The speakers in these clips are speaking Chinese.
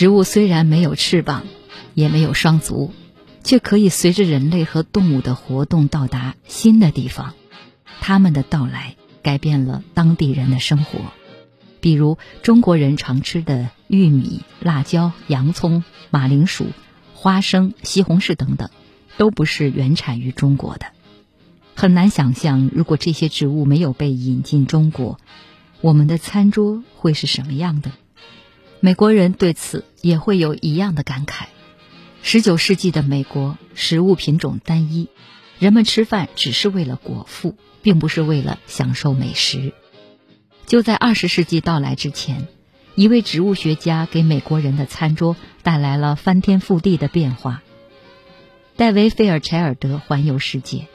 植物虽然没有翅膀，也没有双足，却可以随着人类和动物的活动到达新的地方。它们的到来改变了当地人的生活，比如中国人常吃的玉米、辣椒、洋葱、马铃薯、花生、西红柿等等，都不是原产于中国的。很难想象，如果这些植物没有被引进中国，我们的餐桌会是什么样的？美国人对此也会有一样的感慨。十九世纪的美国，食物品种单一，人们吃饭只是为了果腹，并不是为了享受美食。就在二十世纪到来之前，一位植物学家给美国人的餐桌带来了翻天覆地的变化。戴维·费尔柴尔德环游世界，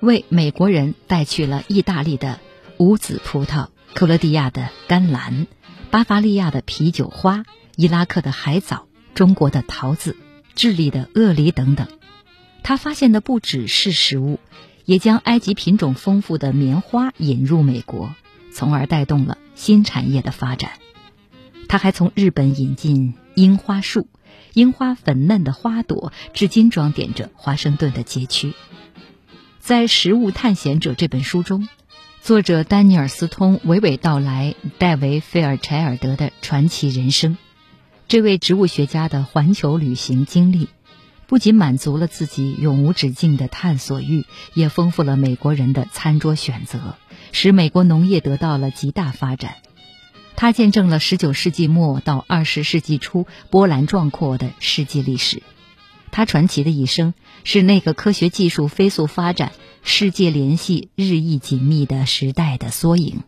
为美国人带去了意大利的无籽葡萄、克罗地亚的甘蓝。巴伐利亚的啤酒花、伊拉克的海藻、中国的桃子、智利的鳄梨等等，他发现的不只是食物，也将埃及品种丰富的棉花引入美国，从而带动了新产业的发展。他还从日本引进樱花树，樱花粉嫩的花朵至今装点着华盛顿的街区。在《食物探险者》这本书中。作者丹尼尔·斯通娓娓道来戴维·费尔柴尔德的传奇人生。这位植物学家的环球旅行经历，不仅满足了自己永无止境的探索欲，也丰富了美国人的餐桌选择，使美国农业得到了极大发展。他见证了19世纪末到20世纪初波澜壮阔的世界历史。他传奇的一生是那个科学技术飞速发展。世界联系日益紧密的时代的缩影。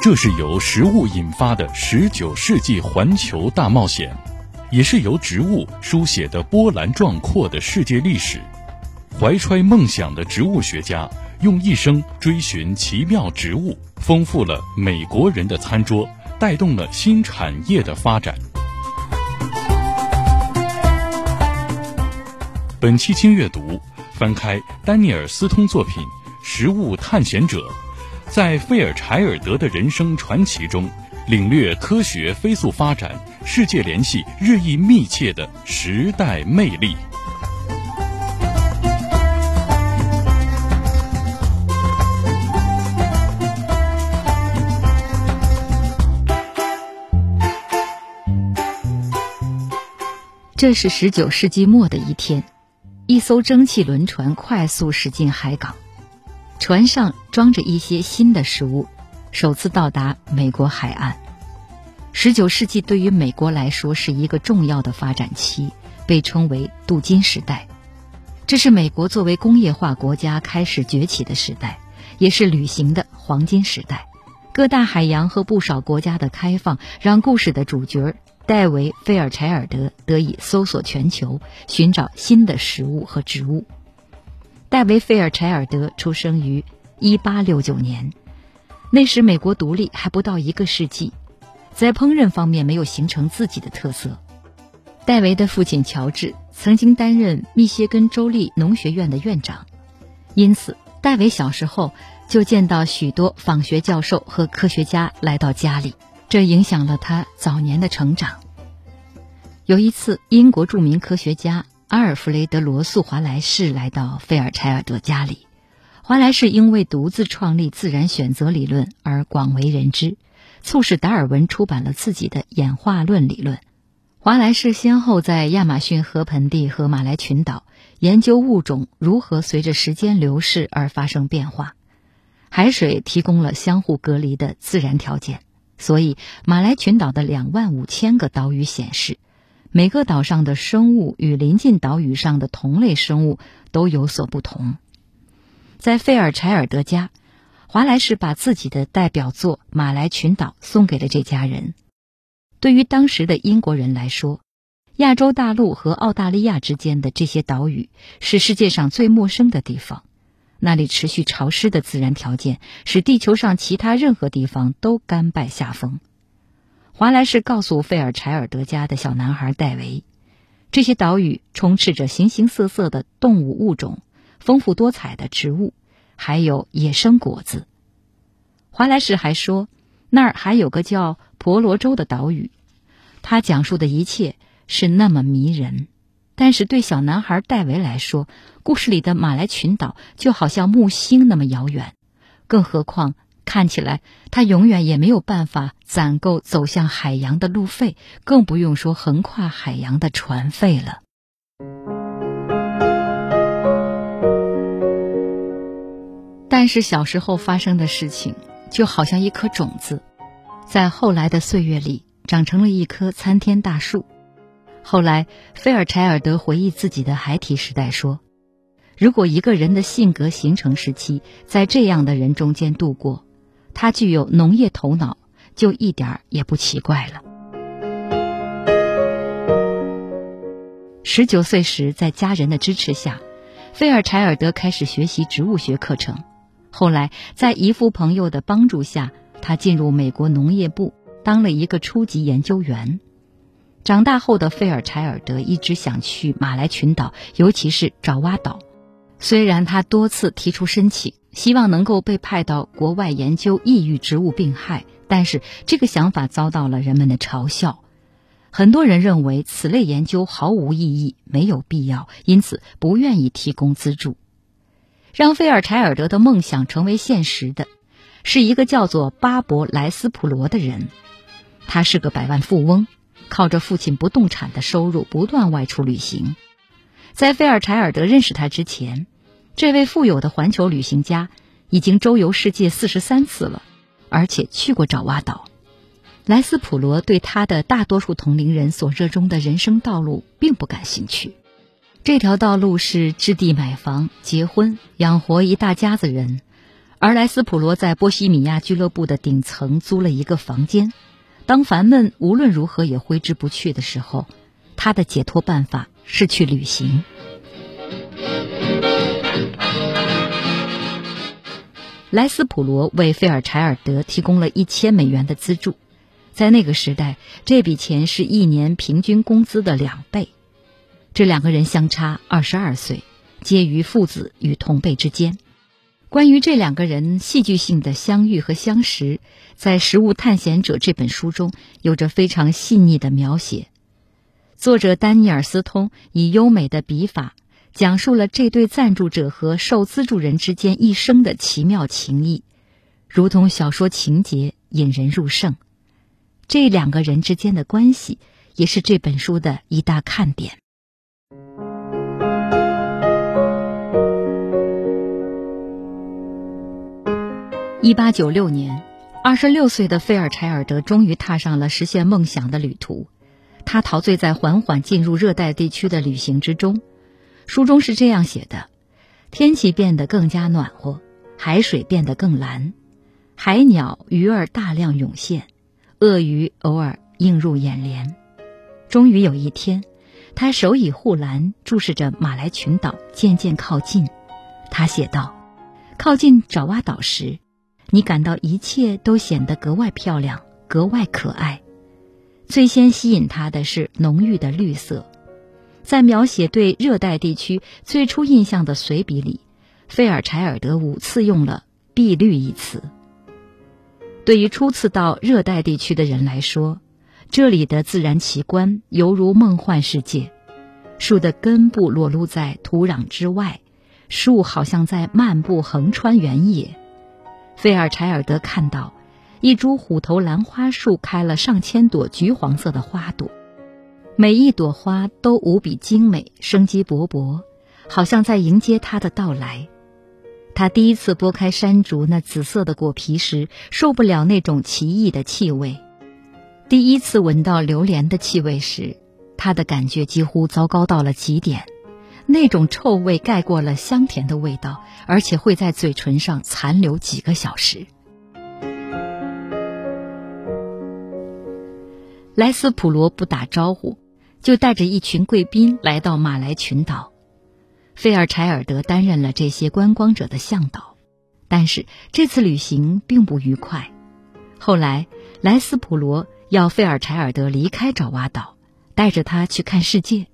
这是由食物引发的十九世纪环球大冒险，也是由植物书写的波澜壮阔的世界历史。怀揣梦想的植物学家用一生追寻奇妙植物，丰富了美国人的餐桌。带动了新产业的发展。本期轻阅读，翻开丹尼尔·斯通作品《食物探险者》，在费尔柴尔德的人生传奇中，领略科学飞速发展、世界联系日益密切的时代魅力。这是十九世纪末的一天，一艘蒸汽轮船快速驶进海港，船上装着一些新的食物，首次到达美国海岸。十九世纪对于美国来说是一个重要的发展期，被称为镀金时代。这是美国作为工业化国家开始崛起的时代，也是旅行的黄金时代。各大海洋和不少国家的开放，让故事的主角。戴维·费尔柴尔德得以搜索全球，寻找新的食物和植物。戴维·费尔柴尔德出生于1869年，那时美国独立还不到一个世纪，在烹饪方面没有形成自己的特色。戴维的父亲乔治曾经担任密歇根州立农学院的院长，因此戴维小时候就见到许多访学教授和科学家来到家里。这影响了他早年的成长。有一次，英国著名科学家阿尔弗雷德·罗素·华莱士来到费尔柴尔德家里。华莱士因为独自创立自然选择理论而广为人知，促使达尔文出版了自己的演化论理论。华莱士先后在亚马逊河盆地和马来群岛研究物种如何随着时间流逝而发生变化。海水提供了相互隔离的自然条件。所以，马来群岛的两万五千个岛屿显示，每个岛上的生物与邻近岛屿上的同类生物都有所不同。在费尔柴尔德家，华莱士把自己的代表作《马来群岛》送给了这家人。对于当时的英国人来说，亚洲大陆和澳大利亚之间的这些岛屿是世界上最陌生的地方。那里持续潮湿的自然条件，使地球上其他任何地方都甘拜下风。华莱士告诉费尔柴尔德家的小男孩戴维，这些岛屿充斥着形形色色的动物物种，丰富多彩的植物，还有野生果子。华莱士还说，那儿还有个叫婆罗洲的岛屿。他讲述的一切是那么迷人，但是对小男孩戴维来说，故事里的马来群岛就好像木星那么遥远。更何况，看起来他永远也没有办法攒够走向海洋的路费，更不用说横跨海洋的船费了。但是小时候发生的事情，就好像一颗种子，在后来的岁月里。长成了一棵参天大树。后来，菲尔柴尔德回忆自己的孩提时代说：“如果一个人的性格形成时期在这样的人中间度过，他具有农业头脑，就一点也不奇怪了。”十九岁时，在家人的支持下，菲尔柴尔德开始学习植物学课程。后来，在姨父朋友的帮助下，他进入美国农业部。当了一个初级研究员。长大后的费尔柴尔德一直想去马来群岛，尤其是爪哇岛。虽然他多次提出申请，希望能够被派到国外研究异域植物病害，但是这个想法遭到了人们的嘲笑。很多人认为此类研究毫无意义，没有必要，因此不愿意提供资助。让费尔柴尔德的梦想成为现实的，是一个叫做巴伯莱斯普罗的人。他是个百万富翁，靠着父亲不动产的收入不断外出旅行。在菲尔柴尔德认识他之前，这位富有的环球旅行家已经周游世界四十三次了，而且去过爪哇岛。莱斯普罗对他的大多数同龄人所热衷的人生道路并不感兴趣。这条道路是置地买房、结婚、养活一大家子人，而莱斯普罗在波西米亚俱乐部的顶层租了一个房间。当烦闷无论如何也挥之不去的时候，他的解脱办法是去旅行。莱斯普罗为费尔柴尔德提供了一千美元的资助，在那个时代，这笔钱是一年平均工资的两倍。这两个人相差二十二岁，介于父子与同辈之间。关于这两个人戏剧性的相遇和相识，在《食物探险者》这本书中有着非常细腻的描写。作者丹尼尔·斯通以优美的笔法，讲述了这对赞助者和受资助人之间一生的奇妙情谊，如同小说情节，引人入胜。这两个人之间的关系，也是这本书的一大看点。一八九六年，二十六岁的费尔柴尔德终于踏上了实现梦想的旅途。他陶醉在缓缓进入热带地区的旅行之中。书中是这样写的：天气变得更加暖和，海水变得更蓝，海鸟、鱼儿大量涌现，鳄鱼偶尔映入眼帘。终于有一天，他手以护栏，注视着马来群岛渐渐靠近。他写道：“靠近爪哇岛时。”你感到一切都显得格外漂亮，格外可爱。最先吸引他的是浓郁的绿色。在描写对热带地区最初印象的随笔里，费尔柴尔德五次用了“碧绿”一词。对于初次到热带地区的人来说，这里的自然奇观犹如梦幻世界。树的根部裸露在土壤之外，树好像在漫步横穿原野。费尔柴尔德看到，一株虎头兰花树开了上千朵橘黄色的花朵，每一朵花都无比精美，生机勃勃，好像在迎接他的到来。他第一次剥开山竹那紫色的果皮时，受不了那种奇异的气味；第一次闻到榴莲的气味时，他的感觉几乎糟糕到了极点。那种臭味盖过了香甜的味道，而且会在嘴唇上残留几个小时。莱斯普罗不打招呼，就带着一群贵宾来到马来群岛。费尔柴尔德担任了这些观光者的向导，但是这次旅行并不愉快。后来，莱斯普罗要费尔柴尔德离开爪哇岛，带着他去看世界。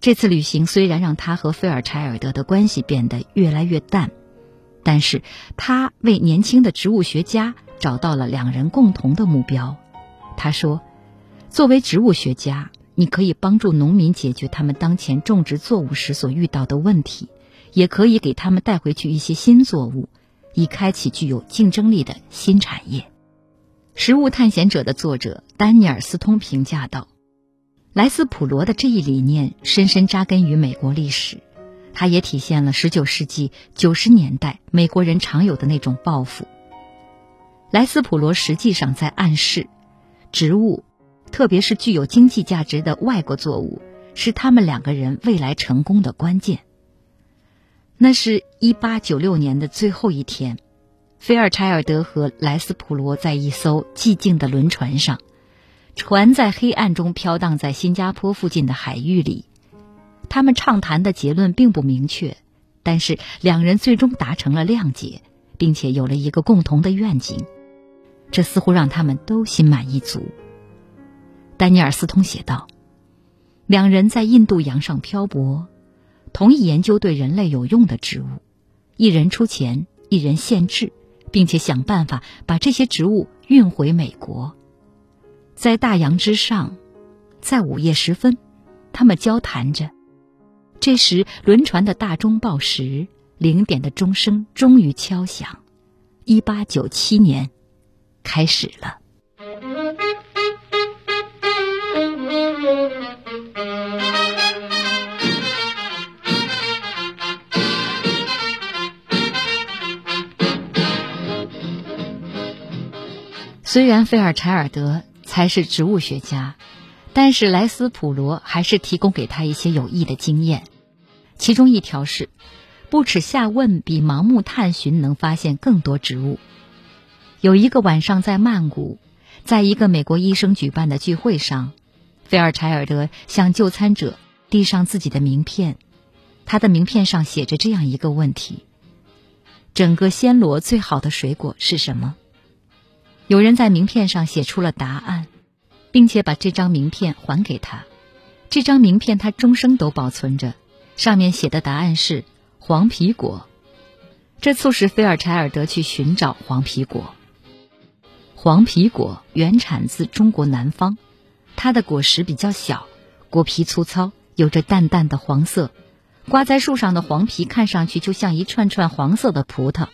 这次旅行虽然让他和菲尔柴尔德的关系变得越来越淡，但是他为年轻的植物学家找到了两人共同的目标。他说：“作为植物学家，你可以帮助农民解决他们当前种植作物时所遇到的问题，也可以给他们带回去一些新作物，以开启具有竞争力的新产业。”《食物探险者》的作者丹尼尔·斯通评价道。莱斯普罗的这一理念深深扎根于美国历史，它也体现了19世纪90年代美国人常有的那种抱负。莱斯普罗实际上在暗示，植物，特别是具有经济价值的外国作物，是他们两个人未来成功的关键。那是一八九六年的最后一天，菲尔柴尔德和莱斯普罗在一艘寂静的轮船上。船在黑暗中飘荡在新加坡附近的海域里，他们畅谈的结论并不明确，但是两人最终达成了谅解，并且有了一个共同的愿景，这似乎让他们都心满意足。丹尼尔斯通写道：“两人在印度洋上漂泊，同意研究对人类有用的植物，一人出钱，一人献制，并且想办法把这些植物运回美国。”在大洋之上，在午夜时分，他们交谈着。这时，轮船的大钟报时，零点的钟声终于敲响。一八九七年，开始了。虽然菲尔柴尔德。才是植物学家，但是莱斯普罗还是提供给他一些有益的经验，其中一条是，不耻下问比盲目探寻能发现更多植物。有一个晚上在曼谷，在一个美国医生举办的聚会上，菲尔柴尔德向就餐者递上自己的名片，他的名片上写着这样一个问题：整个暹罗最好的水果是什么？有人在名片上写出了答案，并且把这张名片还给他。这张名片他终生都保存着，上面写的答案是黄皮果。这促使菲尔柴尔德去寻找黄皮果。黄皮果原产自中国南方，它的果实比较小，果皮粗糙，有着淡淡的黄色。挂在树上的黄皮看上去就像一串串黄色的葡萄。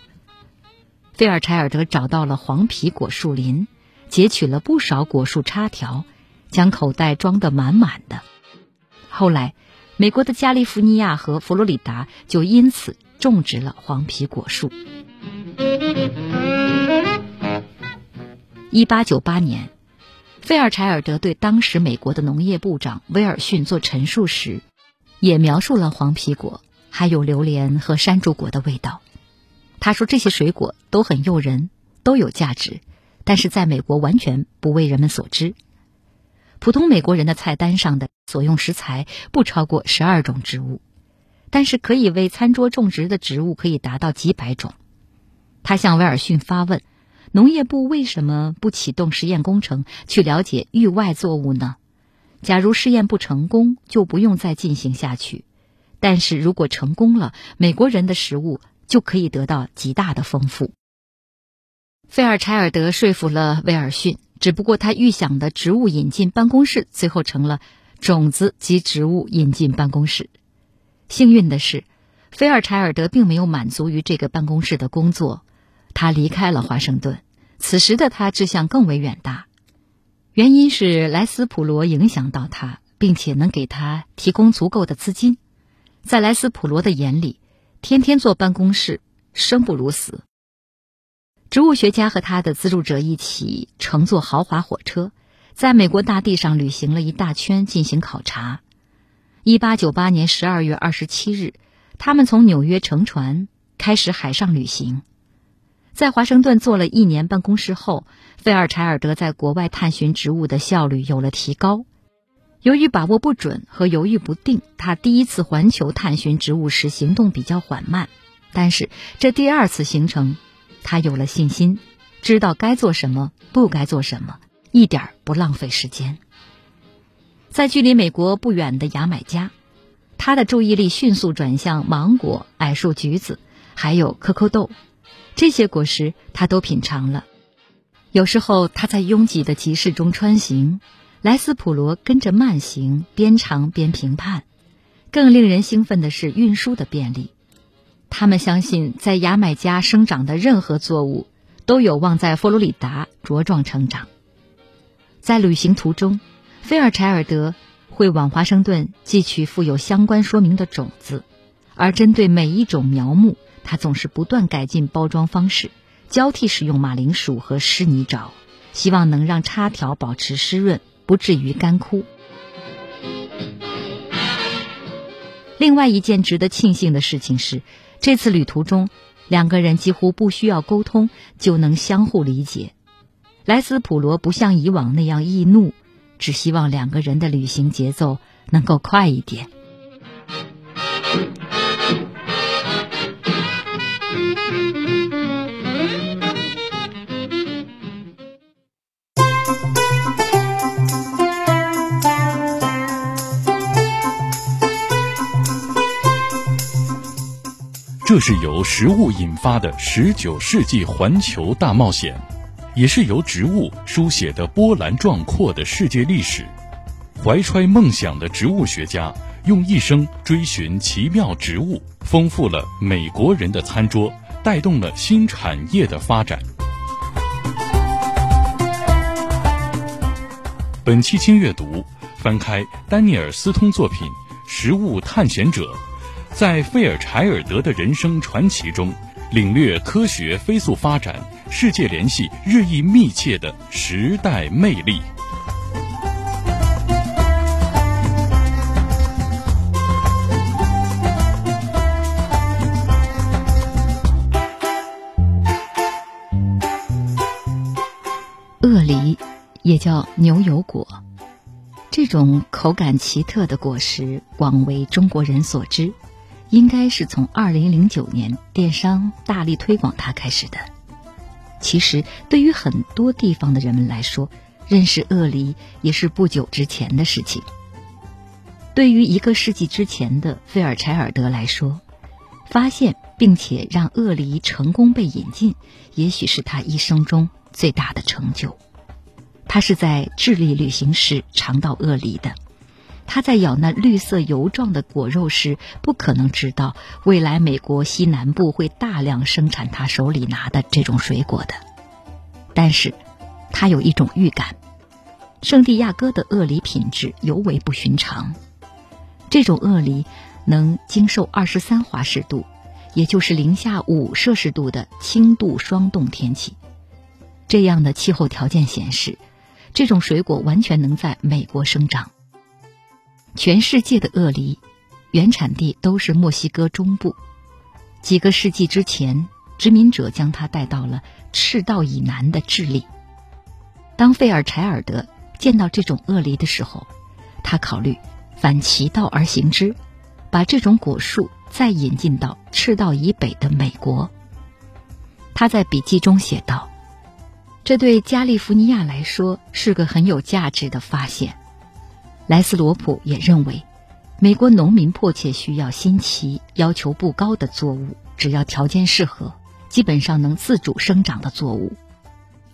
菲尔柴尔德找到了黄皮果树林，截取了不少果树插条，将口袋装得满满的。后来，美国的加利福尼亚和佛罗里达就因此种植了黄皮果树。一八九八年，菲尔柴尔德对当时美国的农业部长威尔逊做陈述时，也描述了黄皮果，还有榴莲和山竹果的味道。他说：“这些水果都很诱人，都有价值，但是在美国完全不为人们所知。普通美国人的菜单上的所用食材不超过十二种植物，但是可以为餐桌种植的植物可以达到几百种。”他向威尔逊发问：“农业部为什么不启动实验工程去了解域外作物呢？假如试验不成功，就不用再进行下去；但是如果成功了，美国人的食物……”就可以得到极大的丰富。菲尔柴尔德说服了威尔逊，只不过他预想的植物引进办公室最后成了种子及植物引进办公室。幸运的是，菲尔柴尔德并没有满足于这个办公室的工作，他离开了华盛顿。此时的他志向更为远大，原因是莱斯普罗影响到他，并且能给他提供足够的资金。在莱斯普罗的眼里。天天坐办公室，生不如死。植物学家和他的资助者一起乘坐豪华火车，在美国大地上旅行了一大圈，进行考察。一八九八年十二月二十七日，他们从纽约乘船开始海上旅行。在华盛顿做了一年办公室后，菲尔柴尔德在国外探寻植物的效率有了提高。由于把握不准和犹豫不定，他第一次环球探寻植物时行动比较缓慢。但是这第二次行程，他有了信心，知道该做什么，不该做什么，一点不浪费时间。在距离美国不远的牙买加，他的注意力迅速转向芒果、矮树橘子，还有可可豆，这些果实他都品尝了。有时候他在拥挤的集市中穿行，莱斯普罗跟着慢行，边尝边评判。更令人兴奋的是运输的便利。他们相信，在牙买加生长的任何作物都有望在佛罗里达茁壮成长。在旅行途中，菲尔柴尔德会往华盛顿寄取附有相关说明的种子，而针对每一种苗木，他总是不断改进包装方式，交替使用马铃薯和湿泥沼，希望能让插条保持湿润，不至于干枯。另外一件值得庆幸的事情是。这次旅途中，两个人几乎不需要沟通就能相互理解。莱斯普罗不像以往那样易怒，只希望两个人的旅行节奏能够快一点。这是由食物引发的十九世纪环球大冒险，也是由植物书写的波澜壮阔的世界历史。怀揣梦想的植物学家用一生追寻奇妙植物，丰富了美国人的餐桌，带动了新产业的发展。本期轻阅读，翻开丹尼尔·斯通作品《食物探险者》。在费尔柴尔德的人生传奇中，领略科学飞速发展、世界联系日益密切的时代魅力。鳄梨也叫牛油果，这种口感奇特的果实广为中国人所知。应该是从二零零九年电商大力推广它开始的。其实，对于很多地方的人们来说，认识鳄梨也是不久之前的事情。对于一个世纪之前的费尔柴尔德来说，发现并且让鳄梨成功被引进，也许是他一生中最大的成就。他是在智利旅行时尝到鳄梨的。他在咬那绿色油状的果肉时，不可能知道未来美国西南部会大量生产他手里拿的这种水果的。但是，他有一种预感：圣地亚哥的鳄梨品质尤为不寻常。这种鳄梨能经受二十三华氏度，也就是零下五摄氏度的轻度霜冻天气。这样的气候条件显示，这种水果完全能在美国生长。全世界的鳄梨原产地都是墨西哥中部。几个世纪之前，殖民者将它带到了赤道以南的智利。当费尔柴尔德见到这种鳄梨的时候，他考虑反其道而行之，把这种果树再引进到赤道以北的美国。他在笔记中写道：“这对加利福尼亚来说是个很有价值的发现。”莱斯罗普也认为，美国农民迫切需要新奇、要求不高的作物，只要条件适合，基本上能自主生长的作物。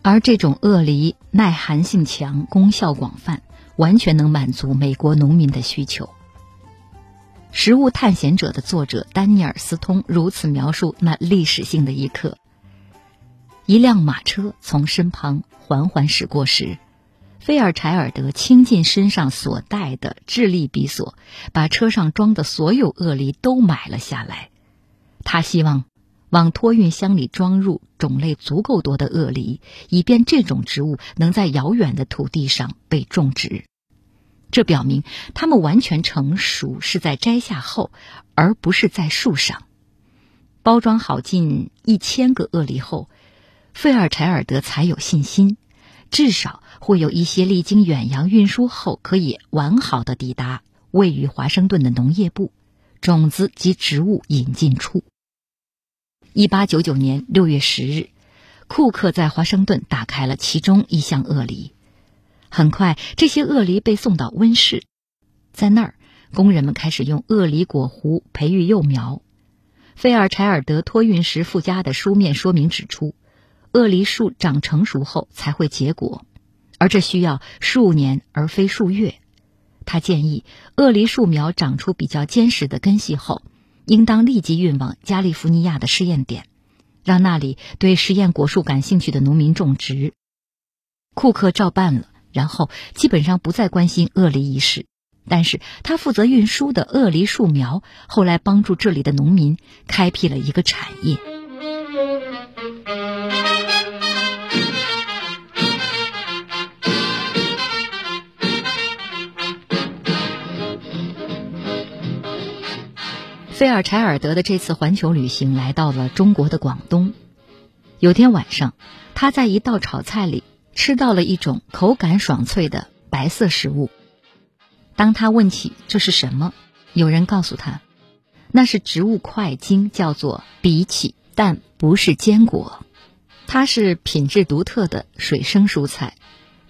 而这种鳄梨耐寒性强、功效广泛，完全能满足美国农民的需求。《食物探险者》的作者丹尼尔斯通如此描述那历史性的一刻：一辆马车从身旁缓缓驶过时。菲尔柴尔德倾尽身上所带的智力比索，把车上装的所有鳄梨都买了下来。他希望往托运箱里装入种类足够多的鳄梨，以便这种植物能在遥远的土地上被种植。这表明它们完全成熟是在摘下后，而不是在树上。包装好近一千个鳄梨后，费尔柴尔德才有信心。至少会有一些历经远洋运输后可以完好的抵达位于华盛顿的农业部，种子及植物引进处。一八九九年六月十日，库克在华盛顿打开了其中一箱鳄梨。很快，这些鳄梨被送到温室，在那儿，工人们开始用鳄梨果核培育幼苗。费尔柴尔德托运时附加的书面说明指出，鳄梨树长成熟后才会结果，而这需要数年而非数月。他建议，鳄梨树苗长出比较坚实的根系后，应当立即运往加利福尼亚的试验点，让那里对实验果树感兴趣的农民种植。库克照办了，然后基本上不再关心鳄梨一事。但是他负责运输的鳄梨树苗，后来帮助这里的农民开辟了一个产业。菲尔柴尔德的这次环球旅行来到了中国的广东。有天晚上，他在一道炒菜里吃到了一种口感爽脆的白色食物。当他问起这是什么，有人告诉他，那是植物块茎，叫做荸荠，但不是坚果。它是品质独特的水生蔬菜，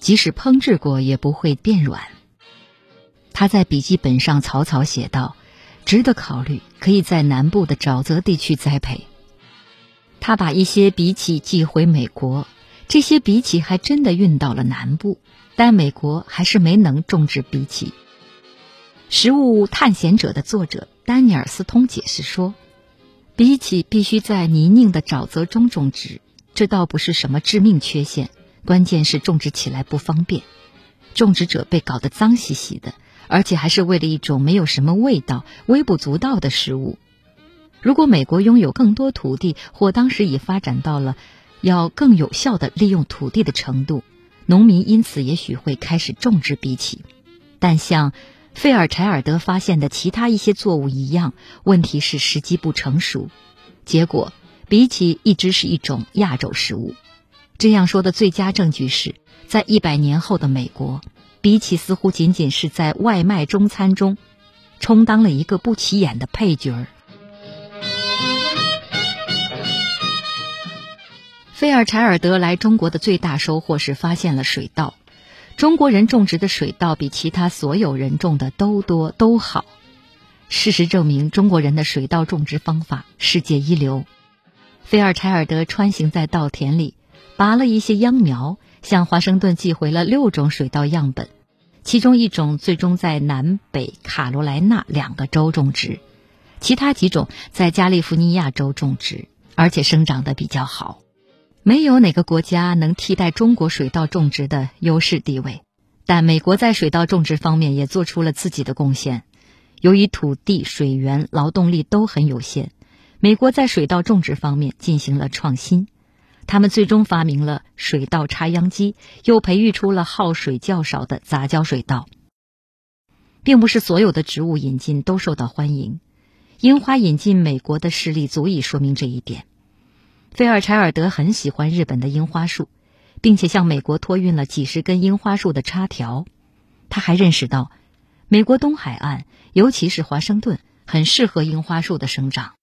即使烹制过也不会变软。他在笔记本上草草写道：“值得考虑，可以在南部的沼泽地区栽培。”他把一些荸荠寄回美国，这些荸荠还真的运到了南部，但美国还是没能种植荸荠。食物探险者的作者丹尼尔斯通解释说：“荸荠必须在泥泞的沼泽中种植，这倒不是什么致命缺陷，关键是种植起来不方便。种植者被搞得脏兮兮的，而且还是为了一种没有什么味道、微不足道的食物。如果美国拥有更多土地，或当时已发展到了要更有效的利用土地的程度，农民因此也许会开始种植荸荠。但像……”费尔柴尔德发现的其他一些作物一样，问题是时机不成熟。结果，荸荠一直是一种亚洲食物。这样说的最佳证据是，在一百年后的美国，比起似乎仅仅是在外卖中餐中，充当了一个不起眼的配角儿。菲尔柴尔德来中国的最大收获是发现了水稻。中国人种植的水稻比其他所有人种的都多都好。事实证明，中国人的水稻种植方法世界一流。菲尔柴尔德穿行在稻田里，拔了一些秧苗，向华盛顿寄回了六种水稻样本，其中一种最终在南北卡罗来纳两个州种植，其他几种在加利福尼亚州种植，而且生长得比较好。没有哪个国家能替代中国水稻种植的优势地位，但美国在水稻种植方面也做出了自己的贡献。由于土地、水源、劳动力都很有限，美国在水稻种植方面进行了创新。他们最终发明了水稻插秧机，又培育出了耗水较少的杂交水稻。并不是所有的植物引进都受到欢迎，樱花引进美国的事例足以说明这一点。菲尔柴尔德很喜欢日本的樱花树，并且向美国托运了几十根樱花树的插条。他还认识到，美国东海岸，尤其是华盛顿，很适合樱花树的生长。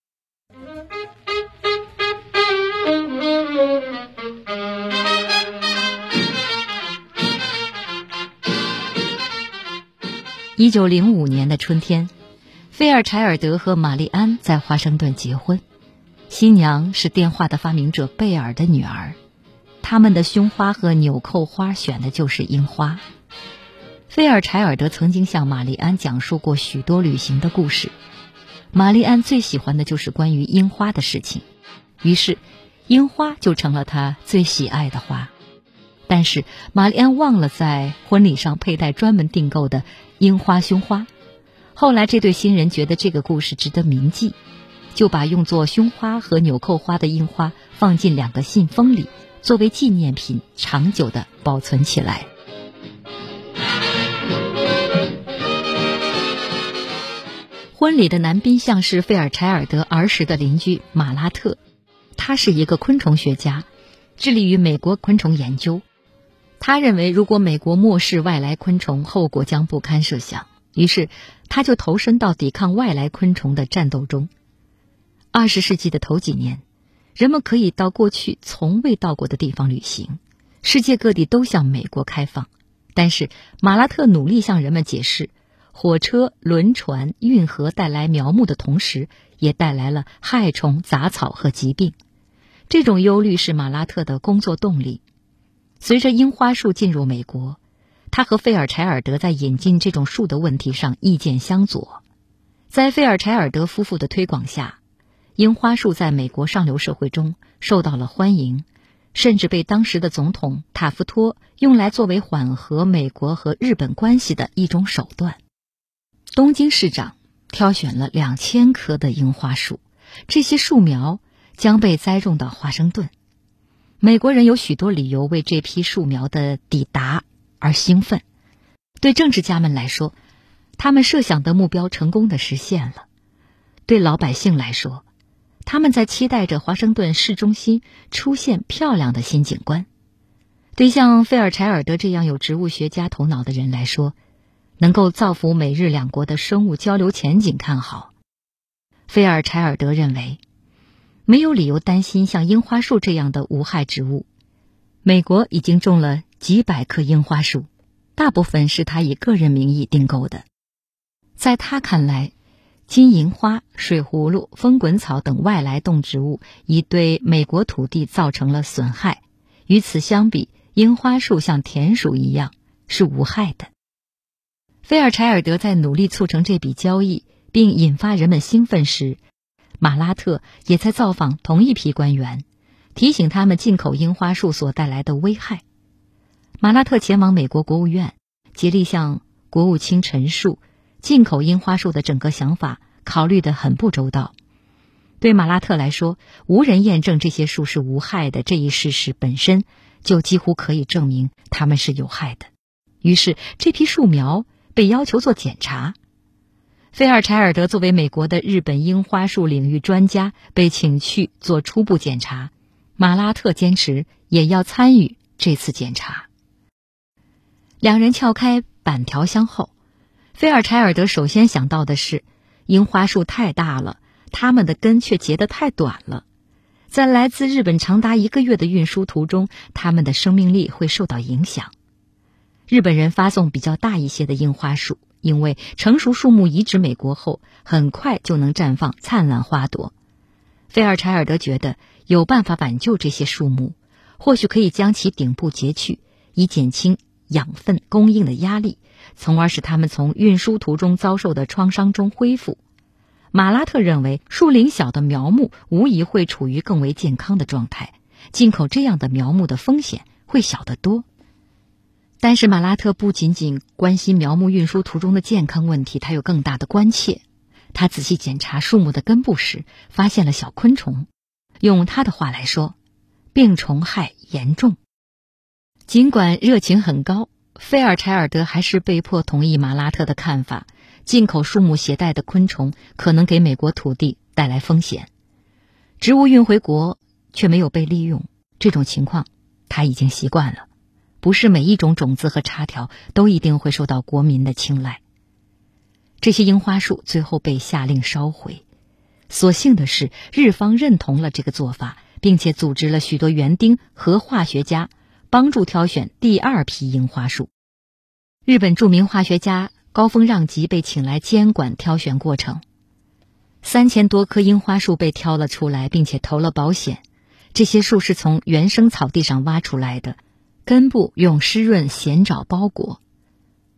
一九零五年的春天，菲尔柴尔德和玛丽安在华盛顿结婚。新娘是电话的发明者贝尔的女儿，他们的胸花和纽扣花选的就是樱花。菲尔柴尔德曾经向玛丽安讲述过许多旅行的故事，玛丽安最喜欢的就是关于樱花的事情，于是，樱花就成了她最喜爱的花。但是玛丽安忘了在婚礼上佩戴专门订购的樱花胸花，后来这对新人觉得这个故事值得铭记。就把用作胸花和纽扣花的樱花放进两个信封里，作为纪念品，长久的保存起来。婚礼的男宾相是费尔柴尔德儿时的邻居马拉特，他是一个昆虫学家，致力于美国昆虫研究。他认为，如果美国漠视外来昆虫，后果将不堪设想。于是，他就投身到抵抗外来昆虫的战斗中。二十世纪的头几年，人们可以到过去从未到过的地方旅行，世界各地都向美国开放。但是，马拉特努力向人们解释，火车、轮船、运河带来苗木的同时，也带来了害虫、杂草和疾病。这种忧虑是马拉特的工作动力。随着樱花树进入美国，他和费尔柴尔德在引进这种树的问题上意见相左。在费尔柴尔德夫妇的推广下，樱花树在美国上流社会中受到了欢迎，甚至被当时的总统塔夫托用来作为缓和美国和日本关系的一种手段。东京市长挑选了两千棵的樱花树，这些树苗将被栽种到华盛顿。美国人有许多理由为这批树苗的抵达而兴奋。对政治家们来说，他们设想的目标成功的实现了；对老百姓来说，他们在期待着华盛顿市中心出现漂亮的新景观。对像费尔柴尔德这样有植物学家头脑的人来说，能够造福美日两国的生物交流前景看好。菲尔柴尔德认为，没有理由担心像樱花树这样的无害植物。美国已经种了几百棵樱花树，大部分是他以个人名义订购的。在他看来，金银花、水葫芦、风滚草等外来动植物已对美国土地造成了损害。与此相比，樱花树像田鼠一样是无害的。菲尔柴尔德在努力促成这笔交易，并引发人们兴奋时，马拉特也在造访同一批官员，提醒他们进口樱花树所带来的危害。马拉特前往美国国务院，竭力向国务卿陈述进口樱花树的整个想法考虑得很不周到。对马拉特来说，无人验证这些树是无害的这一事实本身就几乎可以证明它们是有害的。于是，这批树苗。被要求做检查，菲尔柴尔德作为美国的日本樱花树领域专家被请去做初步检查，马拉特坚持也要参与这次检查。两人撬开板条箱后，菲尔柴尔德首先想到的是，樱花树太大了，它们的根却结得太短了，在来自日本长达一个月的运输途中，它们的生命力会受到影响。日本人发送比较大一些的樱花树，因为成熟树木移植美国后，很快就能绽放灿烂花朵。菲尔柴尔德觉得有办法挽救这些树木，或许可以将其顶部截去，以减轻养分供应的压力，从而使它们从运输途中遭受的创伤中恢复。马拉特认为，树龄小的苗木无疑会处于更为健康的状态，进口这样的苗木的风险会小得多。但是马拉特不仅仅关心苗木运输途中的健康问题，他有更大的关切。他仔细检查树木的根部时，发现了小昆虫。用他的话来说，病虫害严重。尽管热情很高，菲尔柴尔德还是被迫同意马拉特的看法：进口树木携带的昆虫可能给美国土地带来风险。植物运回国却没有被利用，这种情况他已经习惯了。不是每一种种子和插条都一定会受到国民的青睐。这些樱花树最后被下令烧毁。所幸的是，日方认同了这个做法，并且组织了许多园丁和化学家帮助挑选第二批樱花树。日本著名化学家高峰让吉被请来监管挑选过程。三千多棵樱花树被挑了出来，并且投了保险。这些树是从原生草地上挖出来的。根部用湿润咸沼包裹，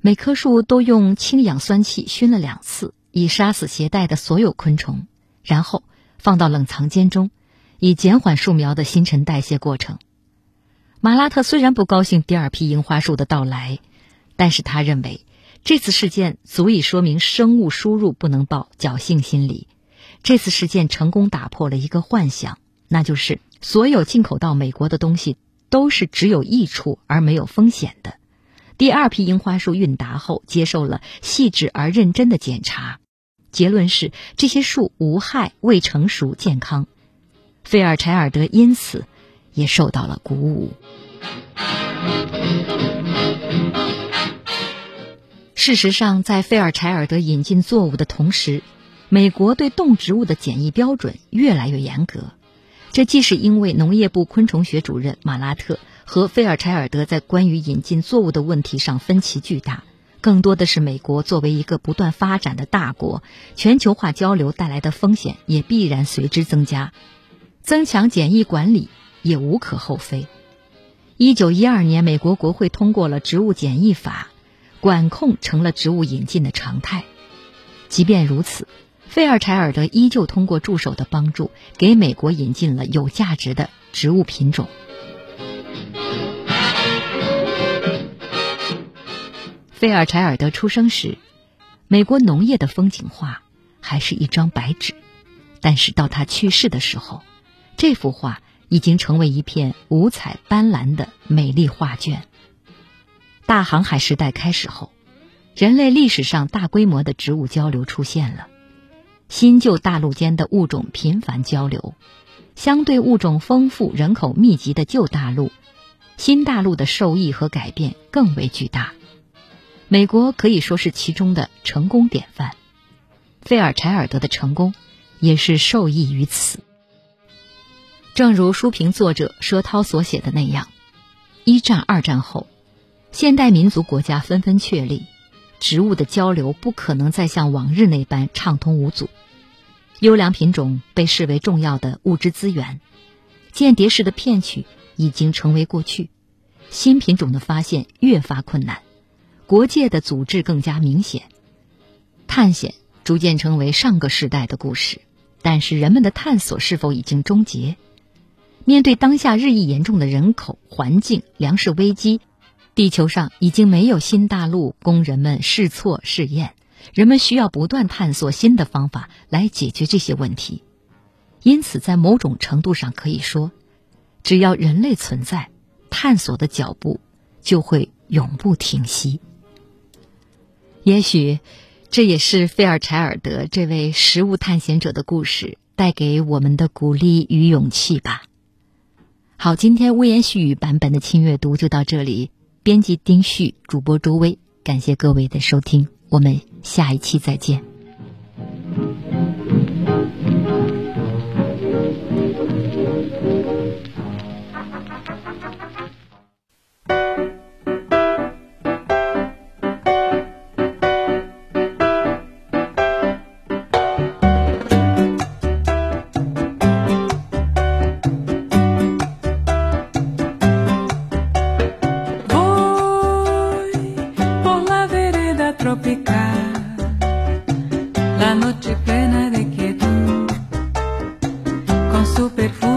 每棵树都用氢氧酸气熏了两次，以杀死携带的所有昆虫，然后放到冷藏间中，以减缓树苗的新陈代谢过程。马拉特虽然不高兴第二批樱花树的到来，但是他认为这次事件足以说明生物输入不能抱侥幸心理。这次事件成功打破了一个幻想，那就是所有进口到美国的东西。都是只有益处而没有风险的。第二批樱花树运达后，接受了细致而认真的检查，结论是这些树无害、未成熟、健康。菲尔柴尔德因此也受到了鼓舞。事实上，在菲尔柴尔德引进作物的同时，美国对动植物的检疫标准越来越严格。这既是因为农业部昆虫学主任马拉特和菲尔柴尔德在关于引进作物的问题上分歧巨大，更多的是美国作为一个不断发展的大国，全球化交流带来的风险也必然随之增加，增强检疫管理也无可厚非。一九一二年，美国国会通过了《植物检疫法》，管控成了植物引进的常态。即便如此，费尔柴尔德依旧通过助手的帮助，给美国引进了有价值的植物品种。费尔柴尔德出生时，美国农业的风景画还是一张白纸；但是到他去世的时候，这幅画已经成为一片五彩斑斓的美丽画卷。大航海时代开始后，人类历史上大规模的植物交流出现了，新旧大陆间的物种频繁交流，相对物种丰富、人口密集的旧大陆，新大陆的受益和改变更为巨大。美国可以说是其中的成功典范，费尔柴尔德的成功也是受益于此。正如书评作者佘涛所写的那样，一战、二战后，现代民族国家纷纷确立，植物的交流不可能再像往日那般畅通无阻，优良品种被视为重要的物质资源，间谍式的骗取已经成为过去，新品种的发现越发困难。国界的组织更加明显，探险逐渐成为上个时代的故事。但是人们的探索是否已经终结？面对当下日益严重的人口、环境、粮食危机，地球上已经没有新大陆供人们试错试验。人们需要不断探索新的方法来解决这些问题。因此，在某种程度上可以说，只要人类存在，探索的脚步就会永不停息。也许，这也是费尔柴尔德这位食物探险者的故事带给我们的鼓励与勇气吧。好，今天微言细语版本的轻阅读就到这里。编辑丁旭，主播周薇，感谢各位的收听，我们下一期再见。tu.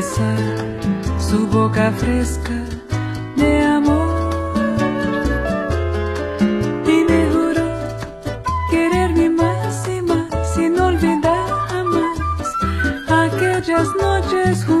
su boca fresca de amor. Y me juró quererme más y más, sin olvidar jamás aquellas noches juntas.